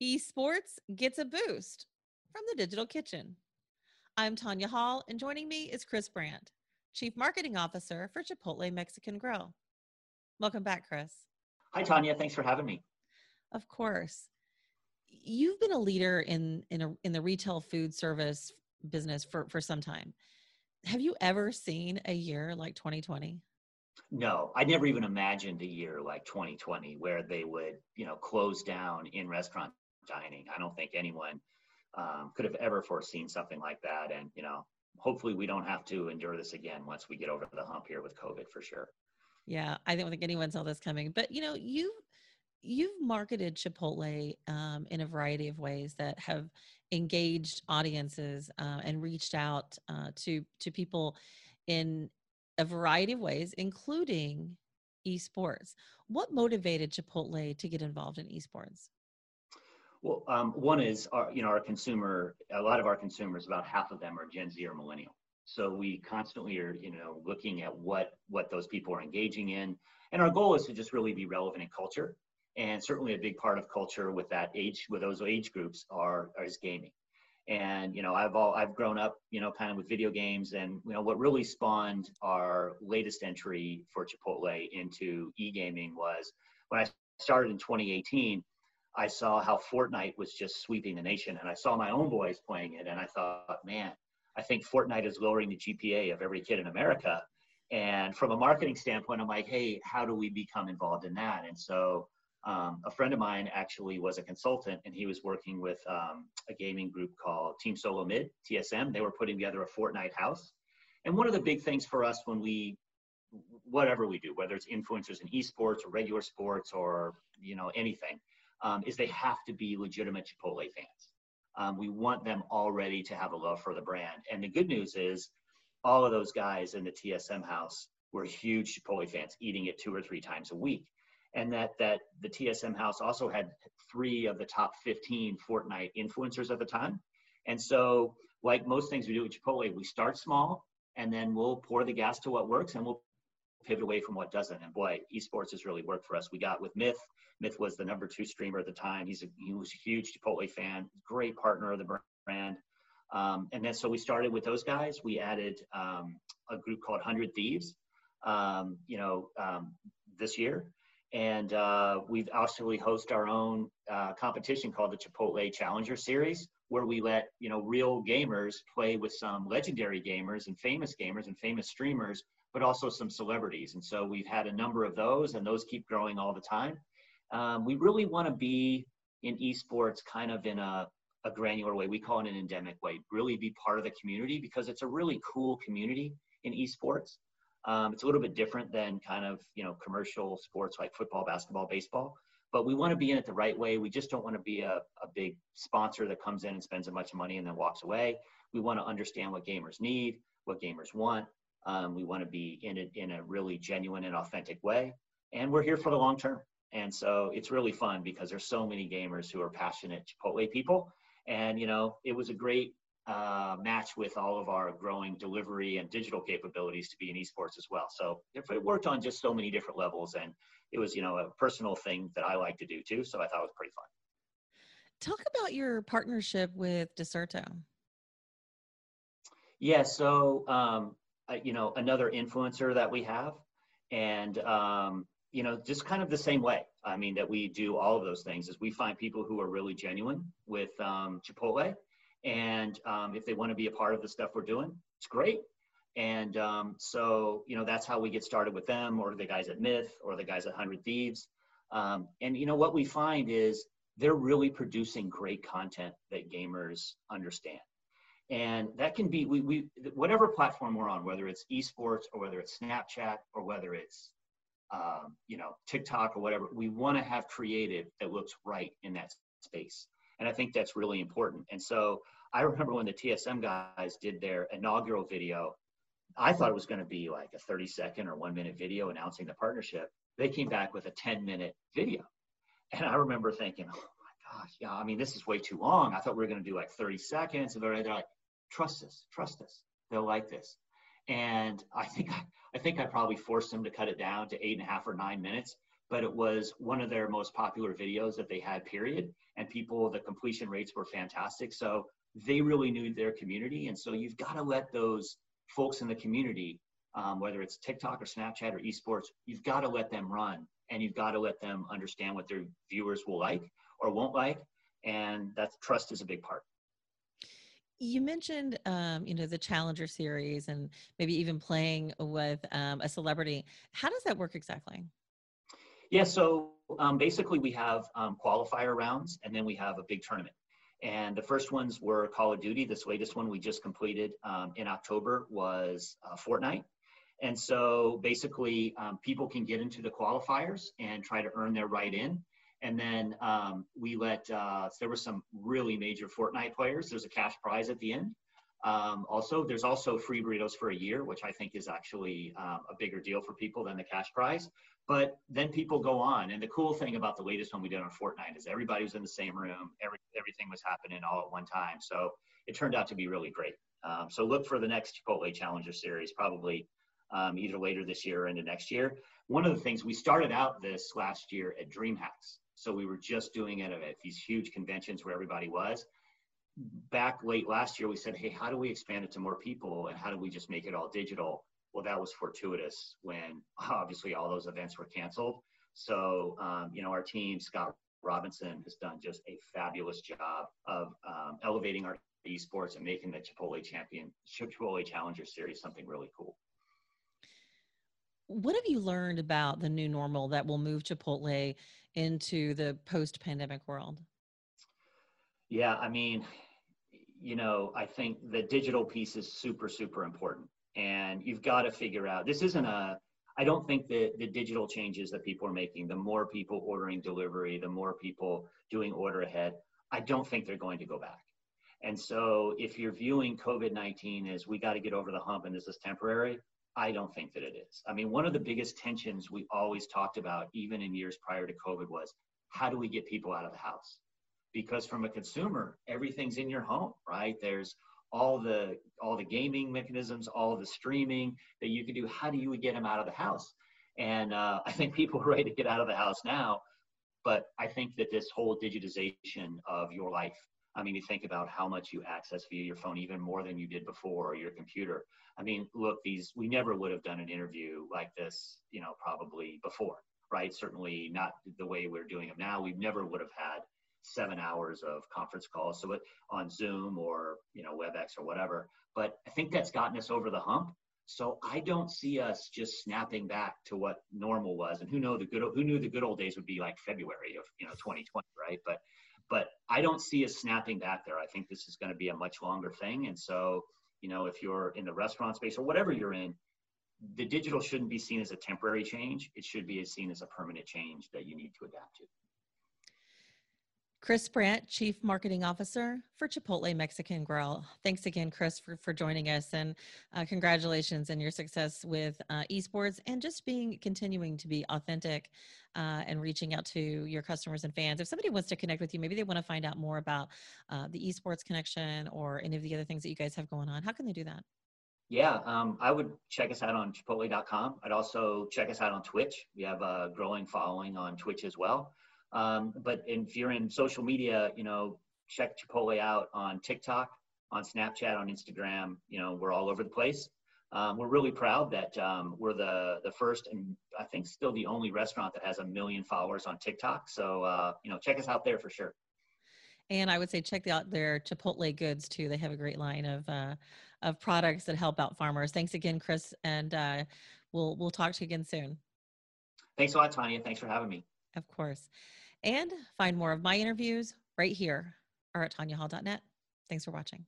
Esports gets a boost from the Digital Kitchen. I'm Tanya Hall, and joining me is Chris Brandt, Chief Marketing Officer for Chipotle Mexican Grill. Welcome back, Chris. Hi, Tanya. Thanks for having me. Of course. You've been a leader in in, a, in the retail food service business for, for some time. Have you ever seen a year like 2020? No, I never even imagined a year like 2020 where they would, you know, close down in restaurant dining. I don't think anyone um, could have ever foreseen something like that. And, you know, hopefully we don't have to endure this again once we get over the hump here with COVID for sure. Yeah, I don't think anyone saw this coming. But, you know, you you've marketed Chipotle um, in a variety of ways that have engaged audiences uh, and reached out uh, to to people in a variety of ways, including esports. What motivated Chipotle to get involved in esports? Well, um, one is our, you know, our consumer, a lot of our consumers, about half of them are Gen Z or millennial. So we constantly are, you know, looking at what, what those people are engaging in. And our goal is to just really be relevant in culture. And certainly a big part of culture with that age, with those age groups are, is gaming. And, you know, I've all, I've grown up, you know, kind of with video games and, you know, what really spawned our latest entry for Chipotle into e-gaming was when I started in 2018, I saw how Fortnite was just sweeping the nation, and I saw my own boys playing it, and I thought, man, I think Fortnite is lowering the GPA of every kid in America. And from a marketing standpoint, I'm like, hey, how do we become involved in that? And so um, a friend of mine actually was a consultant, and he was working with um, a gaming group called Team Solo Mid (TSM). They were putting together a Fortnite house. And one of the big things for us when we whatever we do, whether it's influencers in esports or regular sports or you know anything, um, is they have to be legitimate Chipotle fans. Um, we want them already to have a love for the brand. And the good news is, all of those guys in the TSM house were huge Chipotle fans, eating it two or three times a week. And that that the TSM house also had three of the top 15 Fortnite influencers at the time. And so, like most things we do at Chipotle, we start small and then we'll pour the gas to what works and we'll pivot away from what doesn't. And boy, esports has really worked for us. We got with Myth. Myth was the number two streamer at the time. He's a, he was a huge Chipotle fan, great partner of the brand. Um, and then so we started with those guys. We added um, a group called Hundred Thieves, um, you know, um, this year. And uh, we've actually host our own uh, competition called the Chipotle Challenger Series, where we let you know real gamers play with some legendary gamers and famous gamers and famous streamers but also some celebrities. And so we've had a number of those, and those keep growing all the time. Um, we really want to be in esports kind of in a, a granular way. We call it an endemic way, really be part of the community because it's a really cool community in esports. Um, it's a little bit different than kind of you know commercial sports like football, basketball, baseball. But we want to be in it the right way. We just don't want to be a, a big sponsor that comes in and spends a bunch of money and then walks away. We want to understand what gamers need, what gamers want, um, we want to be in it in a really genuine and authentic way. And we're here for the long term. And so it's really fun because there's so many gamers who are passionate Chipotle people. And, you know, it was a great uh, match with all of our growing delivery and digital capabilities to be in esports as well. So it worked on just so many different levels. And it was, you know, a personal thing that I like to do too. So I thought it was pretty fun. Talk about your partnership with Deserto. Yeah, so um, you know another influencer that we have. And um, you know just kind of the same way. I mean that we do all of those things is we find people who are really genuine with um, chipotle. And um, if they want to be a part of the stuff we're doing it's great. And um, so you know that's how we get started with them or the guys at myth or the guys at 100 thieves. Um, and you know what we find is they're really producing great content that gamers understand and that can be we, we whatever platform we're on whether it's esports or whether it's snapchat or whether it's um, you know tiktok or whatever we want to have creative that looks right in that space. And i think that's really important. And so i remember when the tsm guys did their inaugural video i thought it was going to be like a 30 second or one minute video announcing the partnership. They came back with a 10 minute video. And i remember thinking oh my gosh yeah i mean this is way too long. I thought we were going to do like 30 seconds. And they're like trust us, trust us. They'll like this. And I think I think I probably forced them to cut it down to eight and a half or nine minutes but it was one of their most popular videos that they had, period. And people, the completion rates were fantastic. So they really knew their community. And so you've got to let those folks in the community, um, whether it's TikTok or Snapchat or esports, you've got to let them run and you've got to let them understand what their viewers will like or won't like. And that trust is a big part. You mentioned, um, you know, the Challenger series and maybe even playing with um, a celebrity. How does that work exactly? Yeah, so um, basically we have um, qualifier rounds and then we have a big tournament. And the first ones were Call of Duty. This latest one we just completed um, in October was uh, Fortnite. And so basically, um, people can get into the qualifiers and try to earn their right in. And then um, we let, uh, there were some really major Fortnite players. There's a cash prize at the end. Um, also, there's also free burritos for a year, which I think is actually um, a bigger deal for people than the cash prize. But then people go on, and the cool thing about the latest one we did on Fortnite is everybody was in the same room, every, everything was happening all at one time. So it turned out to be really great. Um, so look for the next Chipotle Challenger Series, probably um, either later this year or into next year. One of the things we started out this last year at DreamHacks, so we were just doing it at these huge conventions where everybody was back late last year, we said, hey, how do we expand it to more people and how do we just make it all digital? Well, that was fortuitous when obviously all those events were canceled. So, um, you know, our team, Scott Robinson, has done just a fabulous job of um, elevating our esports and making the Chipotle Champion, Chipotle Challenger Series something really cool. What have you learned about the new normal that will move Chipotle into the post pandemic world? Yeah, I mean, you know, I think the digital piece is super, super important. And you've got to figure out this isn't a, I don't think that the digital changes that people are making, the more people ordering delivery, the more people doing order ahead, I don't think they're going to go back. And so if you're viewing COVID 19 as we got to get over the hump and this is temporary, I don't think that it is. I mean, one of the biggest tensions we always talked about, even in years prior to COVID, was how do we get people out of the house? because from a consumer everything's in your home right there's all the all the gaming mechanisms all the streaming that you can do how do you get them out of the house and uh, i think people are ready to get out of the house now but i think that this whole digitization of your life i mean you think about how much you access via your phone even more than you did before or your computer. I mean look these we never would have done an interview like this you know probably before right? Certainly not the way we're doing them now. We never would have had seven hours of conference calls so it, on zoom or you know webex or whatever. But i think that's gotten us over the hump. So i don't see us just snapping back to what normal was. And who know the good who knew the good old days would be like february of you know 2020 right? But but i don't see us snapping back there. I think this is going to be a much longer thing. And so you know if you're in the restaurant space or whatever you're in the digital shouldn't be seen as a temporary change. It should be seen as a permanent change that you need to adapt to Chris Brandt, Chief Marketing Officer for Chipotle Mexican Grill. Thanks again, Chris, for, for joining us and uh, congratulations on your success with uh, esports and just being continuing to be authentic uh, and reaching out to your customers and fans. If somebody wants to connect with you, maybe they want to find out more about uh, the esports connection or any of the other things that you guys have going on. How can they do that? Yeah, um, I would check us out on chipotle.com. I'd also check us out on Twitch. We have a growing following on Twitch as well. Um, but if you're in social media, you know, check Chipotle out on TikTok, on Snapchat, on Instagram. You know, we're all over the place. Um, we're really proud that um, we're the the first and I think still the only restaurant that has a million followers on TikTok. So uh, you know, check us out there for sure. And I would say check out their Chipotle goods too. They have a great line of uh, of products that help out farmers. Thanks again, Chris, and uh, we'll we'll talk to you again soon. Thanks a lot, Tanya. Thanks for having me. Of course. And find more of my interviews right here or at tanyahall.net. Thanks for watching.